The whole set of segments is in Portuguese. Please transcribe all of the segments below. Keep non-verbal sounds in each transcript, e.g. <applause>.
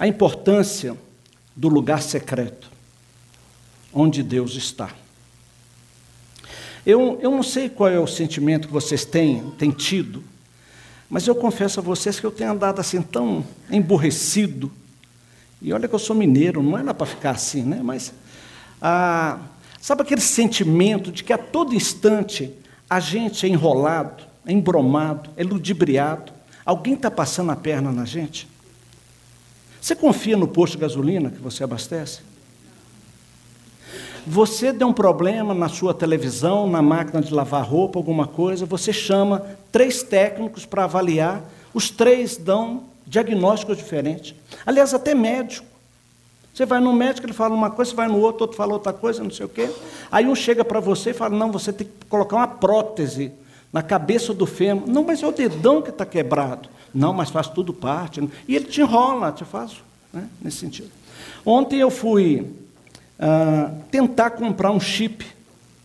a importância do lugar secreto, onde Deus está. Eu, eu não sei qual é o sentimento que vocês têm, têm tido, mas eu confesso a vocês que eu tenho andado assim tão emborrecido. E olha que eu sou mineiro, não é lá para ficar assim, né? Mas ah, sabe aquele sentimento de que a todo instante a gente é enrolado, é embromado, é ludibriado, alguém está passando a perna na gente? Você confia no posto de gasolina que você abastece? Você deu um problema na sua televisão, na máquina de lavar roupa, alguma coisa, você chama três técnicos para avaliar, os três dão diagnósticos diferentes. Aliás, até médico. Você vai no médico, ele fala uma coisa, você vai no outro, outro fala outra coisa, não sei o quê. Aí um chega para você e fala: não, você tem que colocar uma prótese na cabeça do fêmur. Não, mas é o dedão que está quebrado. Não, mas faz tudo parte. E ele te enrola, te faz, né, nesse sentido. Ontem eu fui uh, tentar comprar um chip.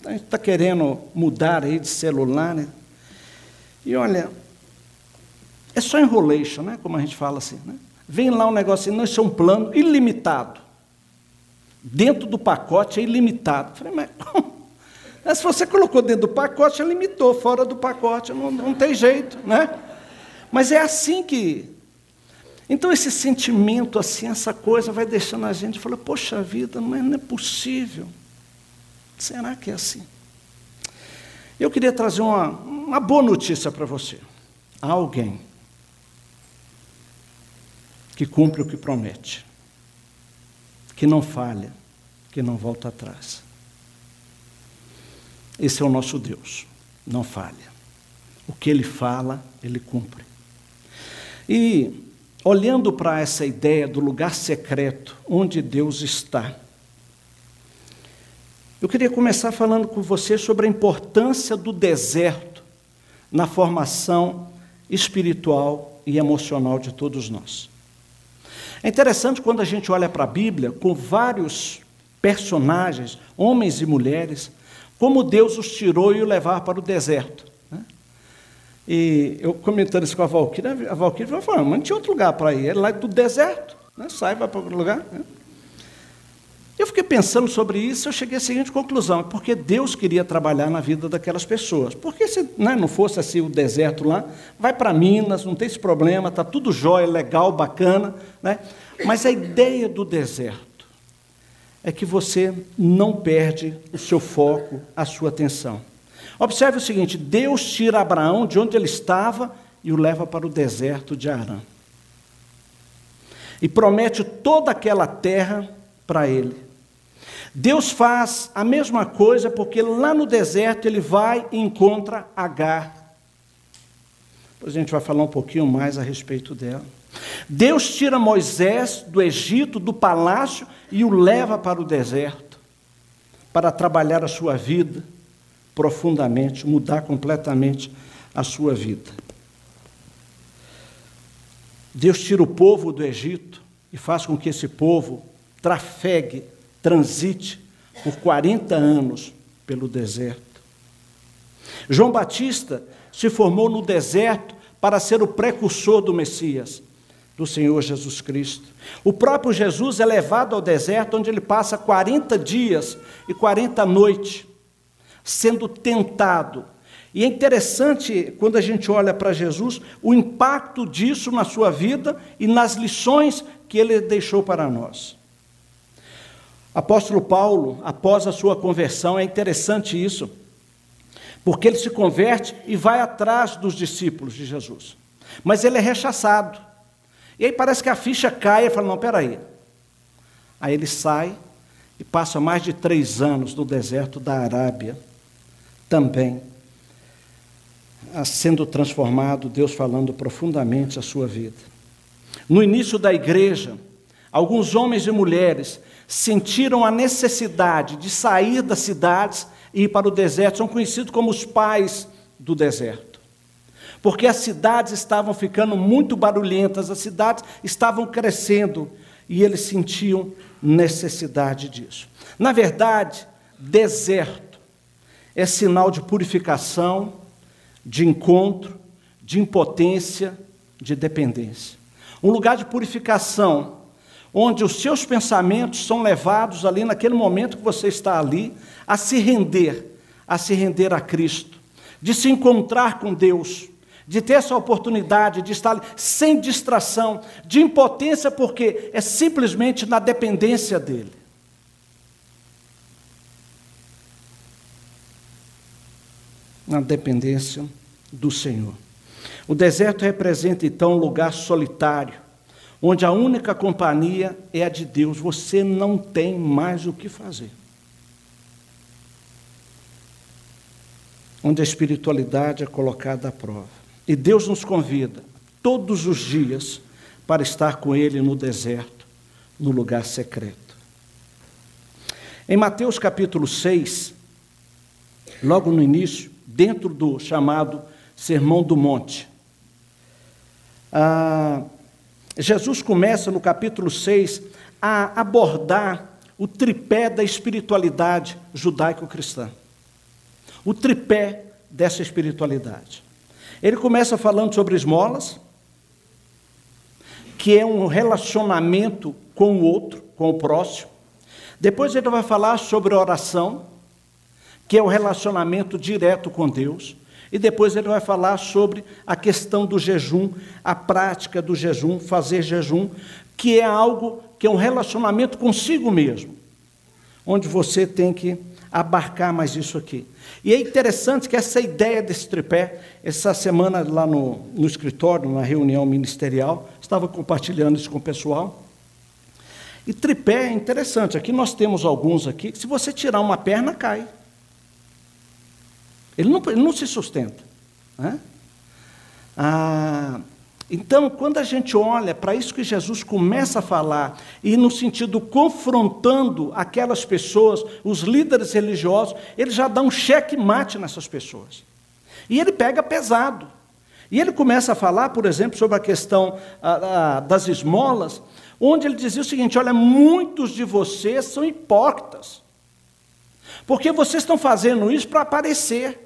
A gente está querendo mudar aí de celular, né? E olha, é só enrolation, né? Como a gente fala assim, né? Vem lá um negócio assim, não, isso é um plano ilimitado. Dentro do pacote é ilimitado. Falei, mas <laughs> Mas se você colocou dentro do pacote, limitou, fora do pacote, não, não tem jeito, né? Mas é assim que. Então, esse sentimento, assim, essa coisa vai deixando a gente falar: poxa vida, é, não é possível. Será que é assim? Eu queria trazer uma, uma boa notícia para você. Há alguém que cumpre o que promete, que não falha, que não volta atrás. Esse é o nosso Deus, não falha. O que ele fala, ele cumpre. E olhando para essa ideia do lugar secreto onde Deus está, eu queria começar falando com você sobre a importância do deserto na formação espiritual e emocional de todos nós. É interessante quando a gente olha para a Bíblia com vários personagens, homens e mulheres, como Deus os tirou e o levar para o deserto. E eu comentando isso com a Valquíria, a Valquíria falou, mas não tinha outro lugar para ir, era lá do deserto, né? sai, vai para outro lugar. Né? Eu fiquei pensando sobre isso eu cheguei à seguinte conclusão, é porque Deus queria trabalhar na vida daquelas pessoas. Porque se né, não fosse assim o deserto lá, vai para Minas, não tem esse problema, está tudo jóia, legal, bacana. Né? Mas a ideia do deserto é que você não perde o seu foco, a sua atenção. Observe o seguinte: Deus tira Abraão de onde ele estava e o leva para o deserto de Arã. E promete toda aquela terra para ele. Deus faz a mesma coisa porque lá no deserto ele vai e encontra Agar. Depois a gente vai falar um pouquinho mais a respeito dela. Deus tira Moisés do Egito, do palácio, e o leva para o deserto para trabalhar a sua vida profundamente, mudar completamente a sua vida. Deus tira o povo do Egito e faz com que esse povo trafegue, transite por 40 anos pelo deserto. João Batista se formou no deserto para ser o precursor do Messias, do Senhor Jesus Cristo. O próprio Jesus é levado ao deserto, onde ele passa 40 dias e 40 noites sendo tentado. E é interessante, quando a gente olha para Jesus, o impacto disso na sua vida e nas lições que ele deixou para nós. Apóstolo Paulo, após a sua conversão, é interessante isso, porque ele se converte e vai atrás dos discípulos de Jesus. Mas ele é rechaçado. E aí parece que a ficha cai e fala: não, peraí. Aí ele sai e passa mais de três anos no deserto da Arábia também sendo transformado, Deus falando profundamente a sua vida. No início da igreja, alguns homens e mulheres sentiram a necessidade de sair das cidades ir para o deserto, são conhecidos como os pais do deserto. Porque as cidades estavam ficando muito barulhentas, as cidades estavam crescendo e eles sentiam necessidade disso. Na verdade, deserto é sinal de purificação, de encontro, de impotência, de dependência. Um lugar de purificação, onde os seus pensamentos são levados ali naquele momento que você está ali a se render, a se render a Cristo, de se encontrar com Deus, de ter essa oportunidade de estar sem distração, de impotência, porque é simplesmente na dependência dele. Na dependência do Senhor. O deserto representa então um lugar solitário, onde a única companhia é a de Deus. Você não tem mais o que fazer. Onde a espiritualidade é colocada à prova. E Deus nos convida todos os dias para estar com Ele no deserto, no lugar secreto. Em Mateus capítulo 6, logo no início, dentro do chamado Sermão do Monte, ah, Jesus começa no capítulo 6 a abordar o tripé da espiritualidade judaico-cristã. O tripé dessa espiritualidade. Ele começa falando sobre esmolas, que é um relacionamento com o outro, com o próximo. Depois ele vai falar sobre oração, que é o relacionamento direto com Deus. E depois ele vai falar sobre a questão do jejum, a prática do jejum, fazer jejum, que é algo que é um relacionamento consigo mesmo, onde você tem que abarcar mais isso aqui. E é interessante que essa ideia desse tripé, essa semana lá no, no escritório, na reunião ministerial, estava compartilhando isso com o pessoal. E tripé é interessante. Aqui nós temos alguns aqui que se você tirar uma perna, cai. Ele não, ele não se sustenta. Né? Ah, então, quando a gente olha para isso que Jesus começa a falar, e no sentido confrontando aquelas pessoas, os líderes religiosos, ele já dá um cheque-mate nessas pessoas. E ele pega pesado. E ele começa a falar, por exemplo, sobre a questão a, a, das esmolas, onde ele dizia o seguinte: olha, muitos de vocês são hipócritas, porque vocês estão fazendo isso para aparecer.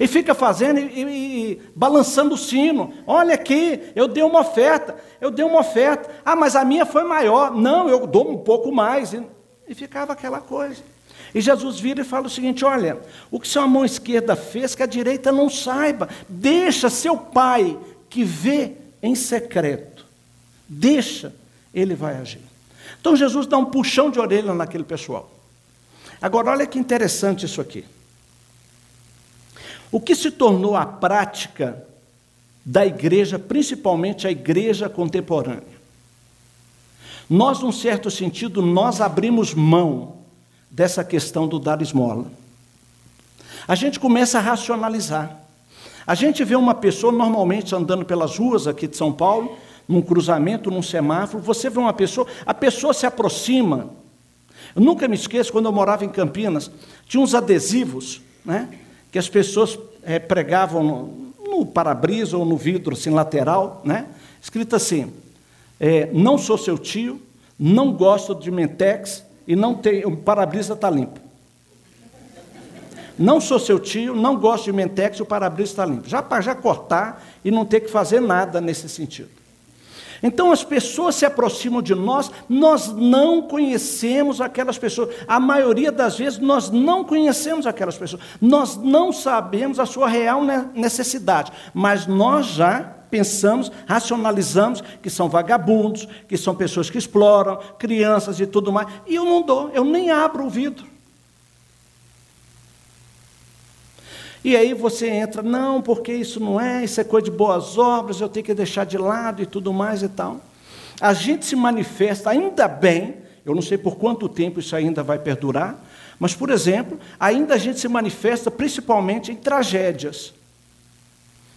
E fica fazendo e, e, e, balançando o sino. Olha aqui, eu dei uma oferta, eu dei uma oferta. Ah, mas a minha foi maior. Não, eu dou um pouco mais. E, e ficava aquela coisa. E Jesus vira e fala o seguinte: olha, o que sua mão esquerda fez, que a direita não saiba. Deixa seu pai que vê em secreto. Deixa, ele vai agir. Então Jesus dá um puxão de orelha naquele pessoal. Agora, olha que interessante isso aqui. O que se tornou a prática da igreja, principalmente a igreja contemporânea? Nós, num certo sentido, nós abrimos mão dessa questão do dar esmola. A gente começa a racionalizar. A gente vê uma pessoa normalmente andando pelas ruas aqui de São Paulo, num cruzamento, num semáforo, você vê uma pessoa, a pessoa se aproxima. Eu nunca me esqueço, quando eu morava em Campinas, tinha uns adesivos, né? Que as pessoas é, pregavam no, no para-brisa ou no vidro assim, lateral, né? escrito assim: é, Não sou seu tio, não gosto de Mentex e não tem, o para-brisa está limpo. Não sou seu tio, não gosto de Mentex e o para-brisa está limpo. Já para já cortar e não ter que fazer nada nesse sentido. Então as pessoas se aproximam de nós, nós não conhecemos aquelas pessoas. A maioria das vezes nós não conhecemos aquelas pessoas. Nós não sabemos a sua real necessidade, mas nós já pensamos, racionalizamos que são vagabundos, que são pessoas que exploram, crianças e tudo mais. E eu não dou, eu nem abro o vidro. E aí você entra, não, porque isso não é, isso é coisa de boas obras, eu tenho que deixar de lado e tudo mais e tal. A gente se manifesta, ainda bem, eu não sei por quanto tempo isso ainda vai perdurar, mas, por exemplo, ainda a gente se manifesta principalmente em tragédias.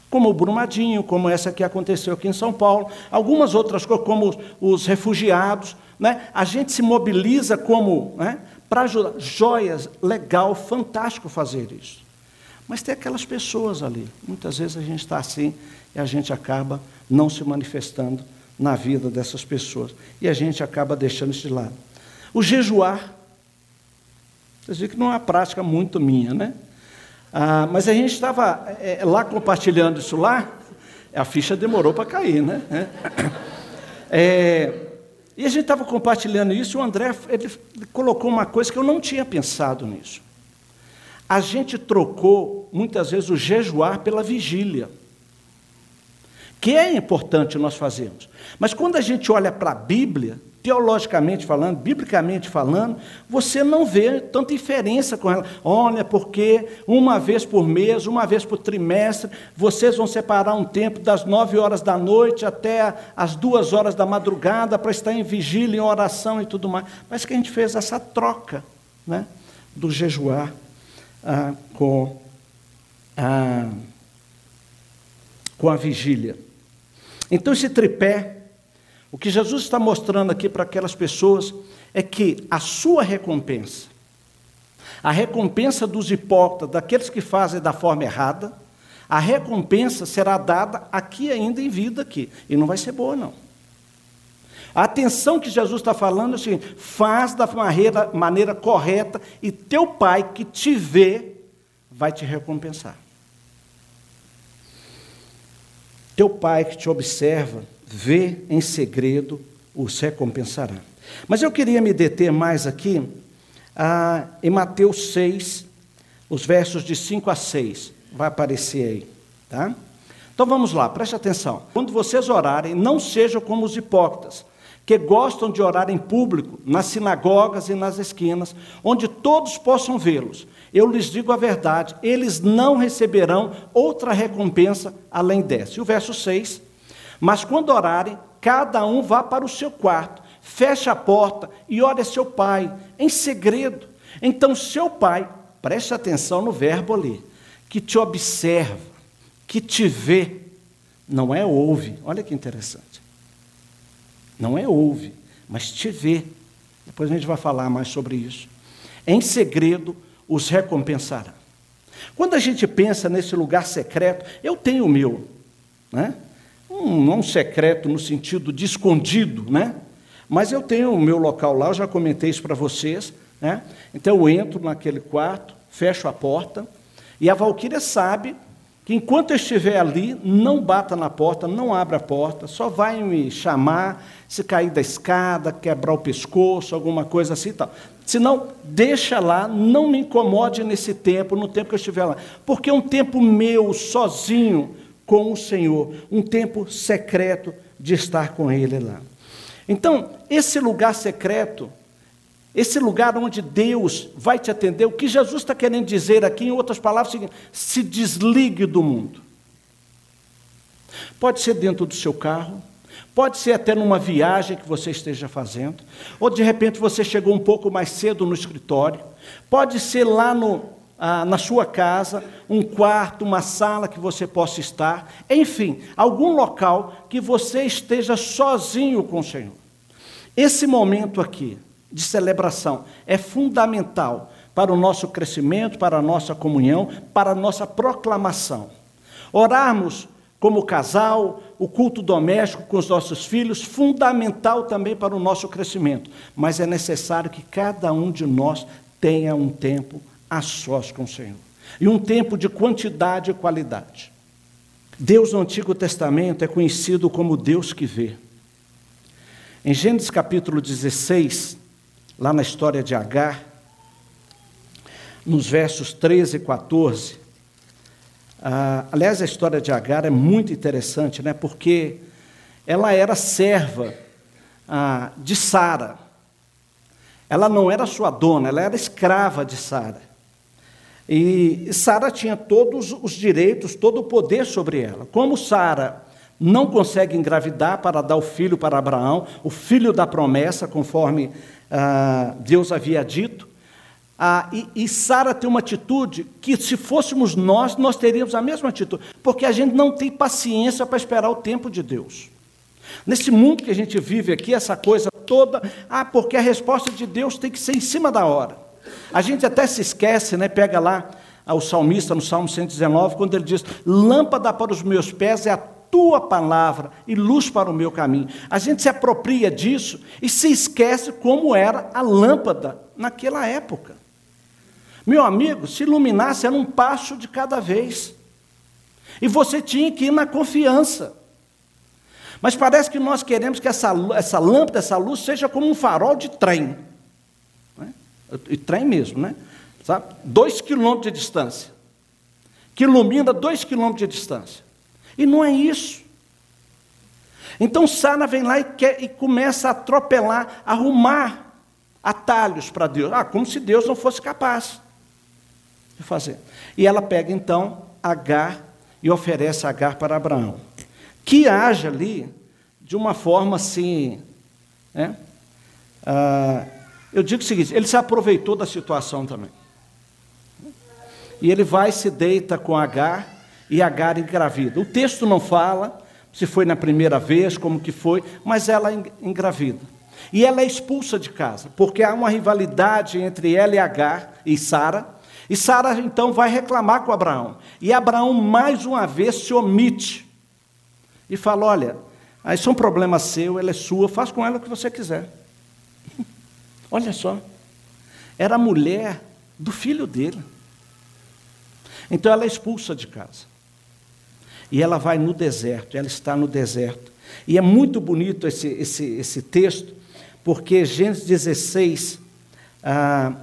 Como o Brumadinho, como essa que aconteceu aqui em São Paulo, algumas outras coisas, como os refugiados. Né? A gente se mobiliza como né, para ajudar. Joias, legal, fantástico fazer isso. Mas tem aquelas pessoas ali. Muitas vezes a gente está assim e a gente acaba não se manifestando na vida dessas pessoas. E a gente acaba deixando isso de lado. O jejuar. Vocês viram que não é uma prática muito minha, né? Ah, mas a gente estava é, lá compartilhando isso lá, a ficha demorou para cair, né? É, e a gente estava compartilhando isso, e o André ele colocou uma coisa que eu não tinha pensado nisso. A gente trocou, muitas vezes, o jejuar pela vigília, que é importante nós fazermos. Mas quando a gente olha para a Bíblia, teologicamente falando, biblicamente falando, você não vê tanta diferença com ela. Olha, porque uma vez por mês, uma vez por trimestre, vocês vão separar um tempo das nove horas da noite até as duas horas da madrugada para estar em vigília, em oração e tudo mais. Mas que a gente fez essa troca né, do jejuar ah, com, a, com a vigília. Então, esse tripé o que Jesus está mostrando aqui para aquelas pessoas é que a sua recompensa, a recompensa dos hipócritas, daqueles que fazem da forma errada, a recompensa será dada aqui ainda em vida aqui. E não vai ser boa, não. A atenção que Jesus está falando é o seguinte: faz da maneira, maneira correta e teu pai que te vê vai te recompensar. Teu pai que te observa vê em segredo, os recompensará. Mas eu queria me deter mais aqui ah, em Mateus 6, os versos de 5 a 6. Vai aparecer aí, tá? Então vamos lá, preste atenção. Quando vocês orarem, não sejam como os hipócritas, que gostam de orar em público, nas sinagogas e nas esquinas, onde todos possam vê-los. Eu lhes digo a verdade, eles não receberão outra recompensa além dessa. E o verso 6 mas quando orarem, cada um vá para o seu quarto, feche a porta e ore a seu pai, em segredo. Então, seu pai, preste atenção no verbo ali, que te observa, que te vê, não é ouve, olha que interessante. Não é ouve, mas te vê. Depois a gente vai falar mais sobre isso. Em segredo os recompensará. Quando a gente pensa nesse lugar secreto, eu tenho o meu, né? um, não secreto no sentido de escondido, né? Mas eu tenho o meu local lá, eu já comentei isso para vocês, né? Então eu entro naquele quarto, fecho a porta, e a Valquíria sabe que enquanto eu estiver ali, não bata na porta, não abra a porta, só vai me chamar se cair da escada, quebrar o pescoço, alguma coisa assim e tal. Senão, deixa lá, não me incomode nesse tempo, no tempo que eu estiver lá. Porque é um tempo meu, sozinho, com o Senhor, um tempo secreto de estar com Ele lá. Então, esse lugar secreto, esse lugar onde Deus vai te atender, o que Jesus está querendo dizer aqui, em outras palavras, é se desligue do mundo. Pode ser dentro do seu carro, pode ser até numa viagem que você esteja fazendo, ou de repente você chegou um pouco mais cedo no escritório, pode ser lá no, ah, na sua casa, um quarto, uma sala que você possa estar, enfim, algum local que você esteja sozinho com o Senhor. Esse momento aqui de celebração é fundamental para o nosso crescimento, para a nossa comunhão, para a nossa proclamação. Orarmos como casal, o culto doméstico com os nossos filhos, fundamental também para o nosso crescimento, mas é necessário que cada um de nós tenha um tempo a sós com o Senhor. E um tempo de quantidade e qualidade. Deus no Antigo Testamento é conhecido como Deus que vê. Em Gênesis capítulo 16, lá na história de Agar, nos versos 13 e 14, ah, aliás, a história de Agar é muito interessante, né, porque ela era serva ah, de Sara. Ela não era sua dona, ela era escrava de Sara. E Sara tinha todos os direitos, todo o poder sobre ela. Como Sara não consegue engravidar para dar o filho para Abraão, o filho da promessa, conforme ah, Deus havia dito, ah, e, e Sara tem uma atitude que, se fôssemos nós, nós teríamos a mesma atitude, porque a gente não tem paciência para esperar o tempo de Deus. Nesse mundo que a gente vive aqui, essa coisa toda, ah, porque a resposta de Deus tem que ser em cima da hora. A gente até se esquece, né? Pega lá o salmista no Salmo 119, quando ele diz: Lâmpada para os meus pés é a tua palavra e luz para o meu caminho. A gente se apropria disso e se esquece como era a lâmpada naquela época. Meu amigo, se iluminasse era um passo de cada vez. E você tinha que ir na confiança. Mas parece que nós queremos que essa, essa lâmpada, essa luz, seja como um farol de trem. Né? E trem mesmo, né? Sabe? Dois quilômetros de distância. Que ilumina dois quilômetros de distância. E não é isso. Então Sara vem lá e, quer, e começa a atropelar, arrumar atalhos para Deus. Ah, como se Deus não fosse capaz de fazer. E ela pega então Agar e oferece Agar para Abraão. Que age ali de uma forma assim. Né? Ah, eu digo o seguinte: ele se aproveitou da situação também. E ele vai se deita com Agar e Agar engravida. O texto não fala se foi na primeira vez, como que foi, mas ela engravida. E ela é expulsa de casa, porque há uma rivalidade entre ela e Agar e Sara. E Sara então vai reclamar com Abraão. E Abraão mais uma vez se omite e fala: Olha, isso é um problema seu, ela é sua, faz com ela o que você quiser. <laughs> Olha só, era a mulher do filho dele. Então ela é expulsa de casa. E ela vai no deserto, ela está no deserto. E é muito bonito esse, esse, esse texto, porque Gênesis 16, ah,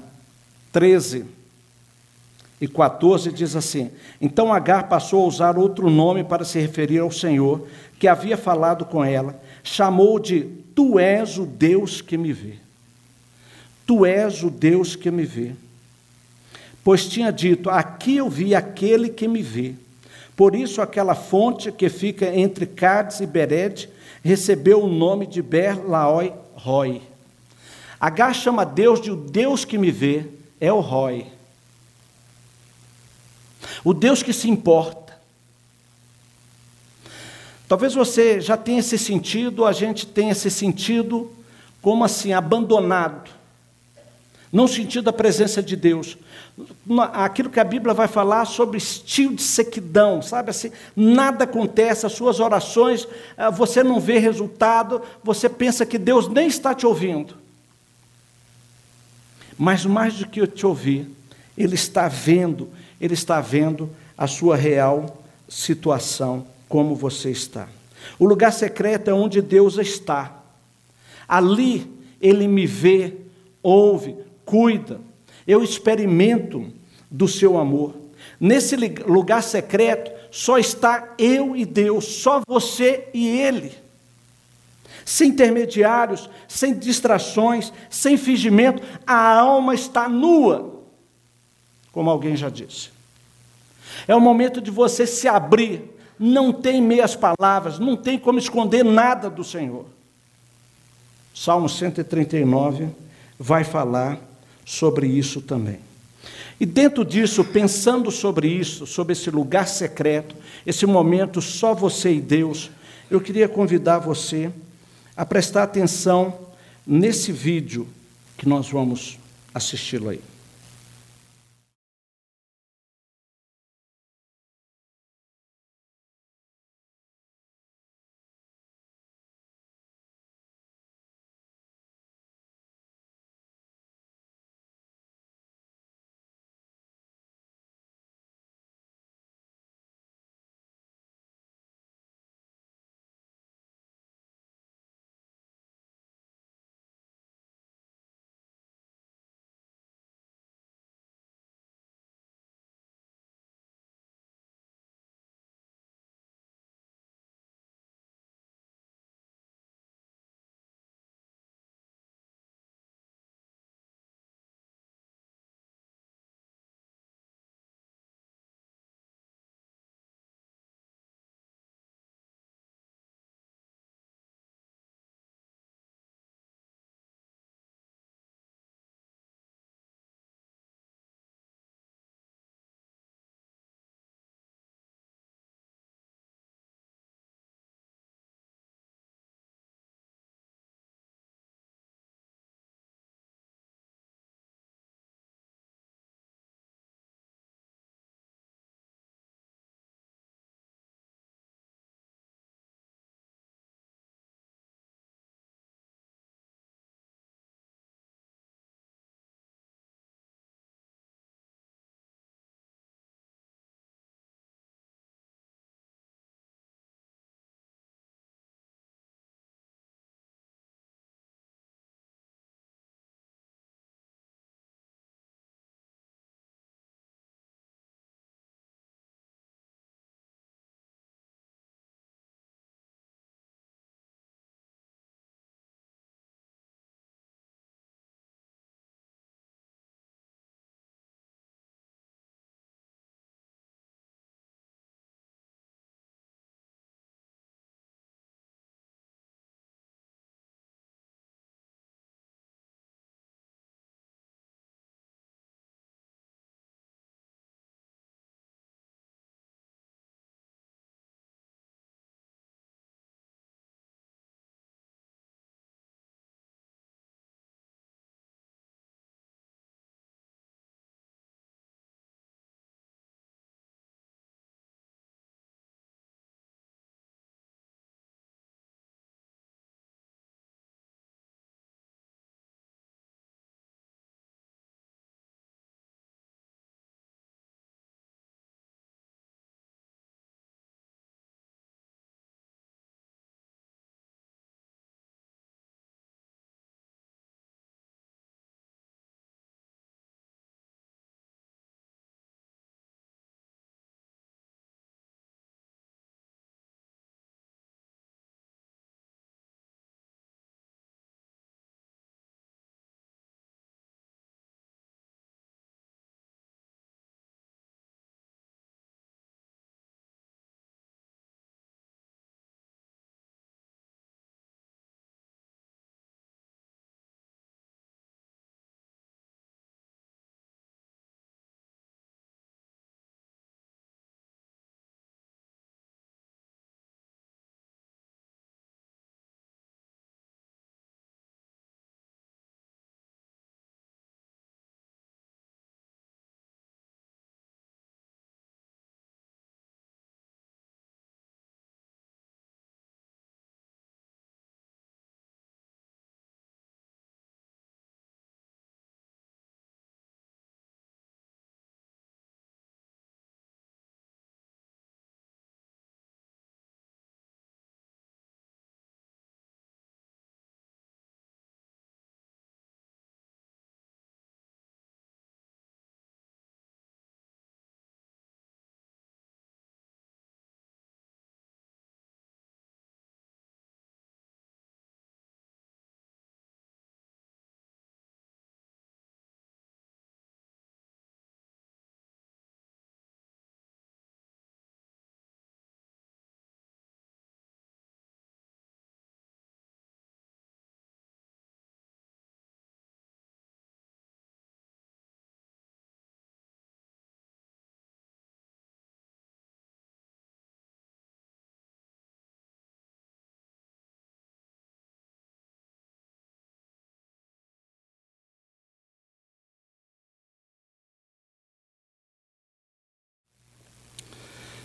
13 e 14 diz assim: Então Agar passou a usar outro nome para se referir ao Senhor, que havia falado com ela, chamou de Tu és o Deus que me vê. Tu és o Deus que me vê. Pois tinha dito: Aqui eu vi aquele que me vê. Por isso, aquela fonte que fica entre Cádiz e Bered recebeu o nome de Berlaoi Roy. Agar chama Deus de o Deus que me vê, é o Roy. O Deus que se importa. Talvez você já tenha esse sentido, a gente tenha esse sentido como assim, abandonado. Não sentindo a presença de Deus. Aquilo que a Bíblia vai falar sobre estilo de sequidão, sabe assim? Nada acontece, as suas orações, ah, você não vê resultado, você pensa que Deus nem está te ouvindo. Mas mais do que te ouvir, Ele está vendo, Ele está vendo a sua real situação, como você está. O lugar secreto é onde Deus está. Ali Ele me vê, ouve, cuida, eu experimento do seu amor. Nesse lugar secreto só está eu e Deus, só você e Ele. Sem intermediários, sem distrações, sem fingimento, a alma está nua, como alguém já disse. É o momento de você se abrir, não tem meias palavras, não tem como esconder nada do Senhor. Salmo 139 vai falar sobre isso também. E dentro disso, pensando sobre isso, sobre esse lugar secreto, esse momento só você e Deus, eu queria convidar você a prestar atenção nesse vídeo que nós vamos assisti-lo aí.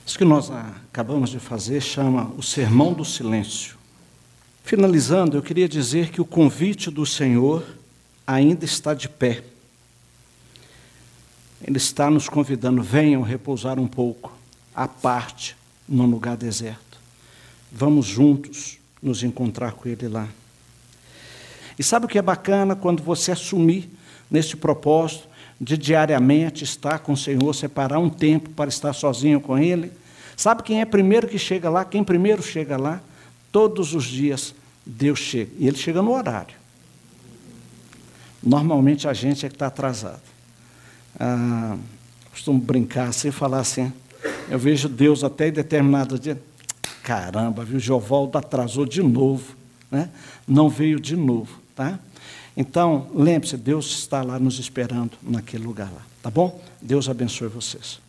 Isso que nós acabamos de fazer chama o Sermão do Silêncio. Finalizando, eu queria dizer que o convite do Senhor ainda está de pé. Ele está nos convidando, venham repousar um pouco, à parte, num lugar deserto. Vamos juntos nos encontrar com Ele lá. E sabe o que é bacana quando você assumir nesse propósito de diariamente estar com o Senhor, separar um tempo para estar sozinho com Ele? Sabe quem é primeiro que chega lá? Quem primeiro chega lá? Todos os dias Deus chega. E Ele chega no horário. Normalmente a gente é que está atrasado. Ah, costumo brincar assim, falar assim. Eu vejo Deus até em determinado dia. Caramba, viu? Jovaldo atrasou de novo. Né? Não veio de novo. Tá? Então, lembre-se, Deus está lá nos esperando naquele lugar lá. Tá bom? Deus abençoe vocês.